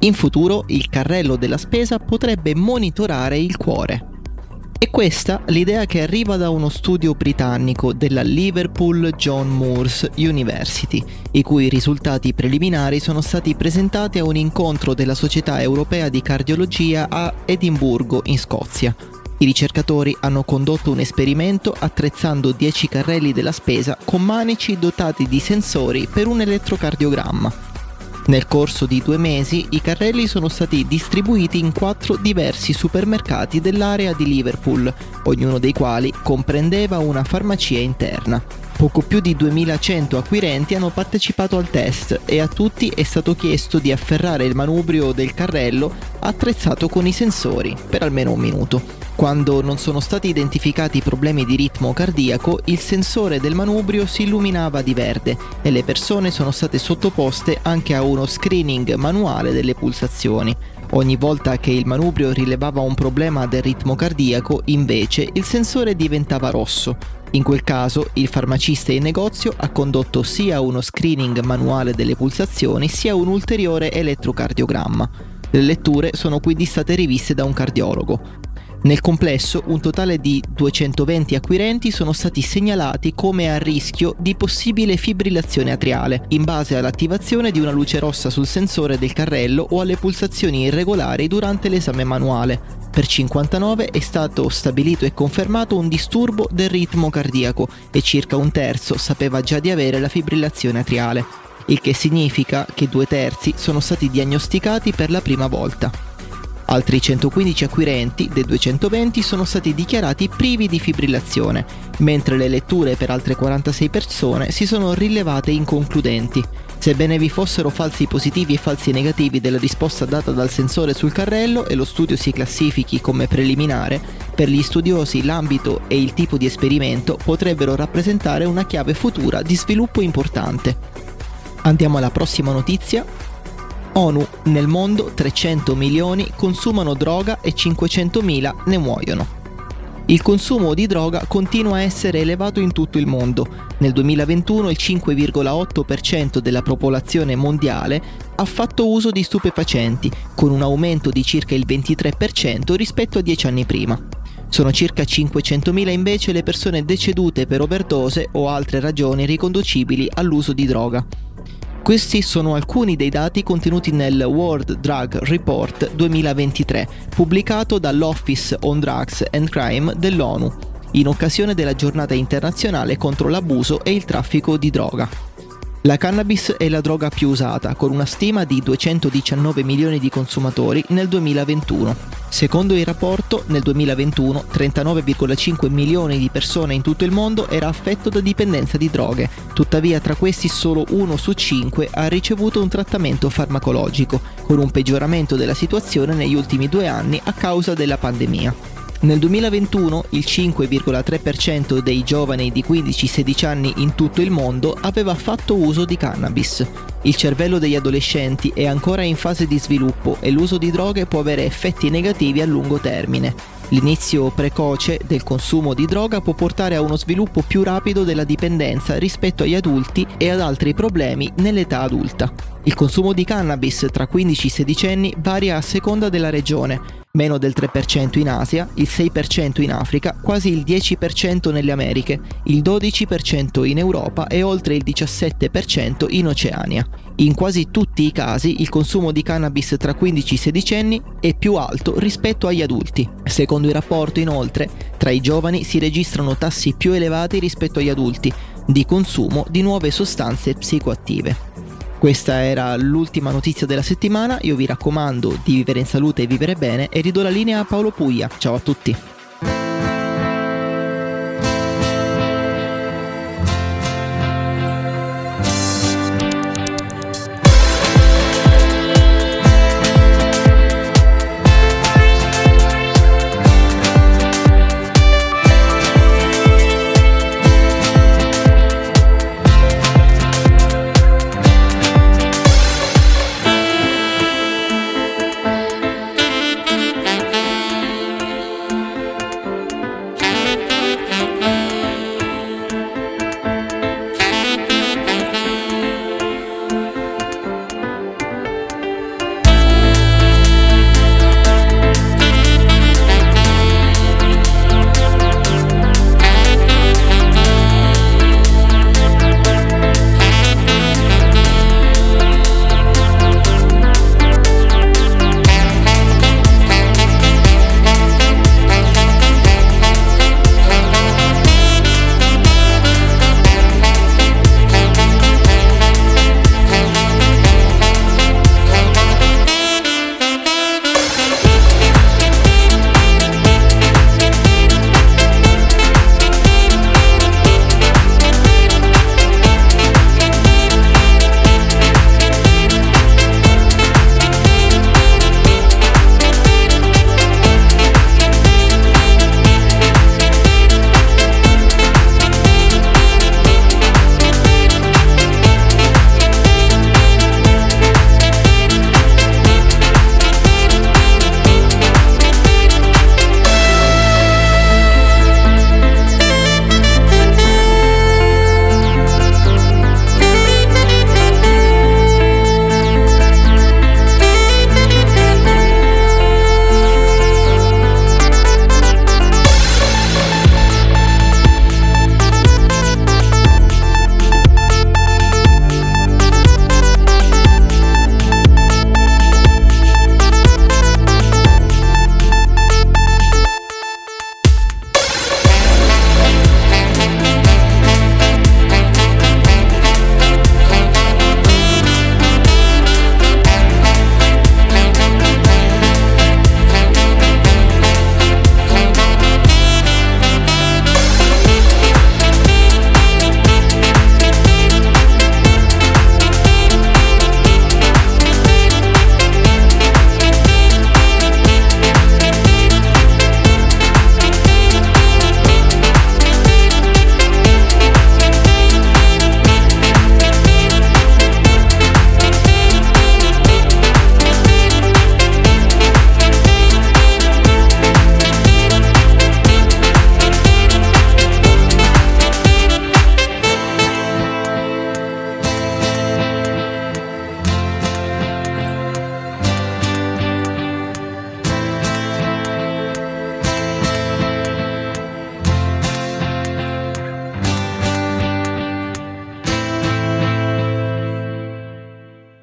In futuro il carrello della spesa potrebbe monitorare il cuore. E questa l'idea che arriva da uno studio britannico della Liverpool John Moores University, i cui risultati preliminari sono stati presentati a un incontro della Società Europea di Cardiologia a Edimburgo, in Scozia, i ricercatori hanno condotto un esperimento attrezzando 10 carrelli della spesa con manici dotati di sensori per un elettrocardiogramma. Nel corso di due mesi i carrelli sono stati distribuiti in quattro diversi supermercati dell'area di Liverpool, ognuno dei quali comprendeva una farmacia interna. Poco più di 2100 acquirenti hanno partecipato al test e a tutti è stato chiesto di afferrare il manubrio del carrello attrezzato con i sensori per almeno un minuto. Quando non sono stati identificati problemi di ritmo cardiaco, il sensore del manubrio si illuminava di verde e le persone sono state sottoposte anche a uno screening manuale delle pulsazioni. Ogni volta che il manubrio rilevava un problema del ritmo cardiaco, invece, il sensore diventava rosso. In quel caso, il farmacista in negozio ha condotto sia uno screening manuale delle pulsazioni sia un ulteriore elettrocardiogramma. Le letture sono quindi state riviste da un cardiologo. Nel complesso un totale di 220 acquirenti sono stati segnalati come a rischio di possibile fibrillazione atriale, in base all'attivazione di una luce rossa sul sensore del carrello o alle pulsazioni irregolari durante l'esame manuale. Per 59 è stato stabilito e confermato un disturbo del ritmo cardiaco e circa un terzo sapeva già di avere la fibrillazione atriale, il che significa che due terzi sono stati diagnosticati per la prima volta. Altri 115 acquirenti dei 220 sono stati dichiarati privi di fibrillazione, mentre le letture per altre 46 persone si sono rilevate inconcludenti. Sebbene vi fossero falsi positivi e falsi negativi della risposta data dal sensore sul carrello e lo studio si classifichi come preliminare, per gli studiosi l'ambito e il tipo di esperimento potrebbero rappresentare una chiave futura di sviluppo importante. Andiamo alla prossima notizia ONU, nel mondo 300 milioni consumano droga e 500 mila ne muoiono. Il consumo di droga continua a essere elevato in tutto il mondo. Nel 2021 il 5,8% della popolazione mondiale ha fatto uso di stupefacenti, con un aumento di circa il 23% rispetto a dieci anni prima. Sono circa 500.000 invece le persone decedute per overdose o altre ragioni riconducibili all'uso di droga. Questi sono alcuni dei dati contenuti nel World Drug Report 2023, pubblicato dall'Office on Drugs and Crime dell'ONU, in occasione della giornata internazionale contro l'abuso e il traffico di droga. La cannabis è la droga più usata, con una stima di 219 milioni di consumatori nel 2021. Secondo il rapporto, nel 2021 39,5 milioni di persone in tutto il mondo era affetto da dipendenza di droghe, tuttavia tra questi solo uno su cinque ha ricevuto un trattamento farmacologico, con un peggioramento della situazione negli ultimi due anni a causa della pandemia. Nel 2021 il 5,3% dei giovani di 15-16 anni in tutto il mondo aveva fatto uso di cannabis. Il cervello degli adolescenti è ancora in fase di sviluppo e l'uso di droghe può avere effetti negativi a lungo termine. L'inizio precoce del consumo di droga può portare a uno sviluppo più rapido della dipendenza rispetto agli adulti e ad altri problemi nell'età adulta. Il consumo di cannabis tra 15 e 16 anni varia a seconda della regione, meno del 3% in Asia, il 6% in Africa, quasi il 10% nelle Americhe, il 12% in Europa e oltre il 17% in Oceania. In quasi tutti i casi il consumo di cannabis tra 15 e 16 anni è più alto rispetto agli adulti. Secondo il rapporto, inoltre, tra i giovani si registrano tassi più elevati rispetto agli adulti di consumo di nuove sostanze psicoattive. Questa era l'ultima notizia della settimana, io vi raccomando di vivere in salute e vivere bene e ridò la linea a Paolo Puglia. Ciao a tutti!